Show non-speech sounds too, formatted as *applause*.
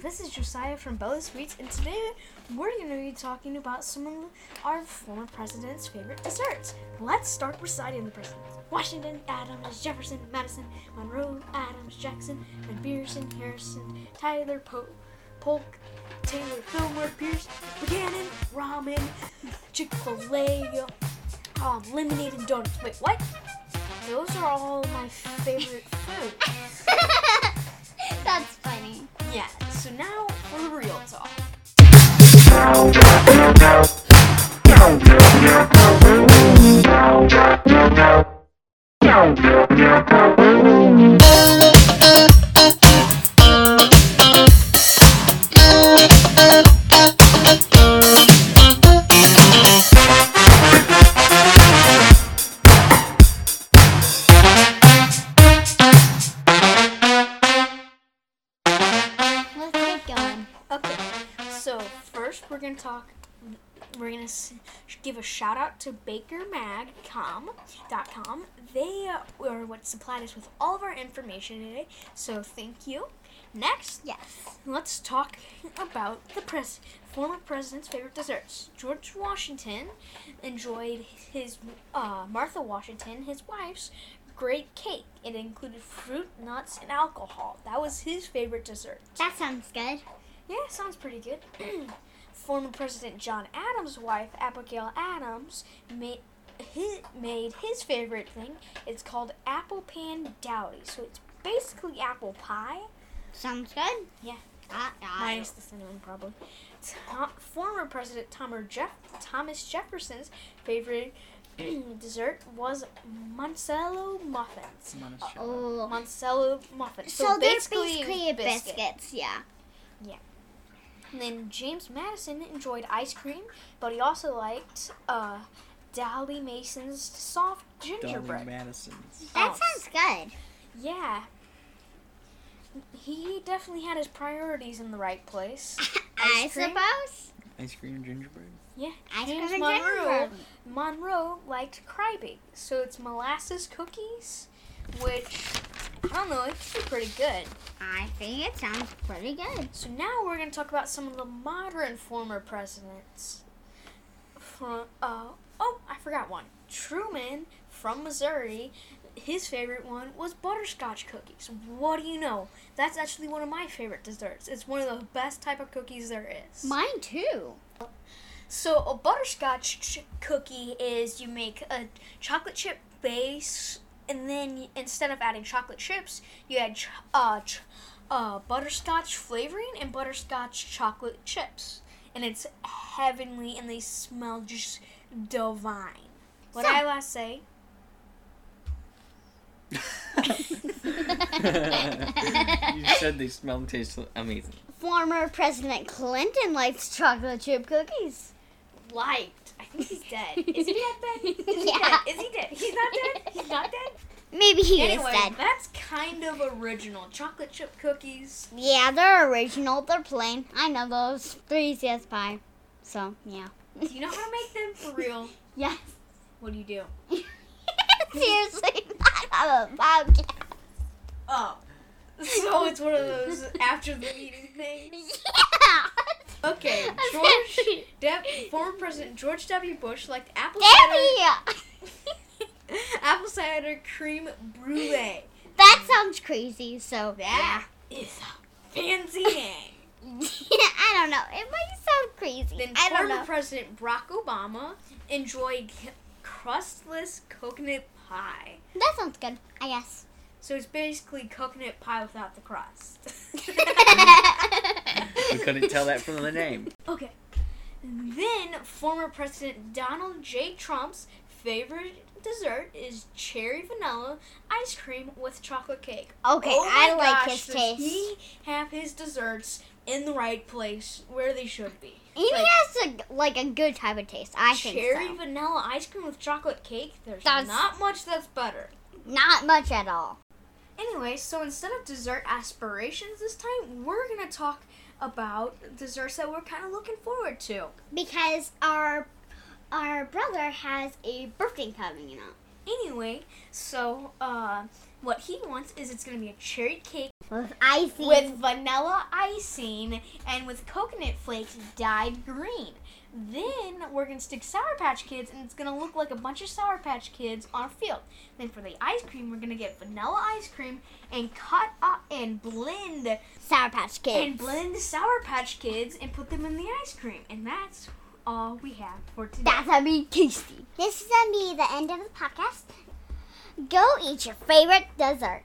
this is Josiah from Bella Sweets, and today we're going to be talking about some of our former president's favorite desserts. Let's start reciting the presidents Washington, Adams, Jefferson, Madison, Monroe, Adams, Jackson, McPherson, Harrison, Tyler, po- Polk, Taylor, Fillmore, Pierce, Buchanan, Ramen, Chick fil A, um, lemonade, and donuts. Wait, what? Those are all my favorite *laughs* foods. That's funny. Yeah, so now first we're gonna talk. We're gonna give a shout out to BakerMag.com. They are what supplied us with all of our information today. So thank you. Next, Yes. let's talk about the pres- former president's favorite desserts. George Washington enjoyed his uh, Martha Washington, his wife's great cake. It included fruit, nuts, and alcohol. That was his favorite dessert. That sounds good. Yeah, sounds pretty good. *clears throat* Former President John Adams' wife, Abigail Adams, made his, made his favorite thing. It's called apple pan dowdy. So it's basically apple pie, Sounds good. Yeah. I, I, minus the cinnamon, probably. To- former President Thomas, Jeff- Thomas Jefferson's favorite *clears throat* dessert was Monticello muffins. oh. Monticello muffins. So, they're basically basically biscuit. biscuits, Yeah. yeah. And then James Madison enjoyed ice cream, but he also liked uh, Dolly Mason's soft gingerbread. Dolly gingerbread. Madison's. That Oh, sounds good. Yeah. He definitely had his priorities in the right place. *laughs* I Ice cream? suppose. Ice cream and gingerbread. Yeah. Ice James cream and Monroe, gingerbread. Monroe liked crybabies, so it's molasses cookies, which I don't know, it could be pretty good. I think it sounds pretty good. So now we're going to talk about some of the modern former presidents. From uh oh, I forgot one. Truman from Missouri. His favorite one was butterscotch cookies. What do you know? That's actually one of my favorite desserts. It's one of the best type of cookies there is. Mine too. So a butterscotch ch- cookie is you make a chocolate chip base, and then instead of adding chocolate chips, you add ch- uh, ch- uh, butterscotch flavoring and butterscotch chocolate chips, and it's heavenly, and they smell just divine. What So- did I last say? you *laughs* said they smell and taste amazing. Former President Clinton likes chocolate chip cookies. Liked. I think he's dead. Is he dead? Then? *laughs* Is he Yeah. dead? Is he dead? He's *laughs* not dead. He's not dead. Maybe he Anyway, is dead. that's kind of original. Chocolate chip cookies. Yeah, they're original. They're plain. I know those. They're easy as pie. So, yeah. Do you know how to make them for *laughs* real? Yes. What do you do? *laughs* Seriously, have a podcast. Oh. So it's one of those *laughs* after the meeting things. Yeah. Okay, George, De- former President George W. Bush liked apple cider! *laughs* apple cider cream brulee. That sounds crazy, so. That is a fancy *laughs* name. Yeah. I don't know. It might sound crazy. Then I don't former know. President Barack Obama enjoyed crustless coconut pie. That sounds good, I guess. So it's basically coconut pie without the crust. *laughs* We couldn't tell that from the name. okay. Then former President Donald J. Trump's favorite dessert is cherry vanilla ice cream with chocolate cake. Okay, Oh I like gosh, his does taste. He have his desserts in the right place where they should be. He like- has a, like a good type of taste. I think cherry so. vanilla ice cream with chocolate cake. There's That's- not much that's better. Not much at all. Anyway, so instead of dessert aspirations this time, we're gonna talk about desserts that we're kind of looking forward to. Because our our brother has a birthday coming up. Anyway, so uh, what he wants is it's gonna be a cherry cake With icing. with vanilla icing and with coconut flakes dyed green. Then we're gonna stick Sour Patch Kids, and it's gonna look like a bunch of Sour Patch Kids on a field. Then for the ice cream, we're gonna get vanilla ice cream and cut up and blend Sour Patch Kids. and blend the Sour Patch Kids and put them in the ice cream. And that's all we have for today. That's gonna be tasty. This is gonna be the end of the podcast. Go eat your favorite dessert.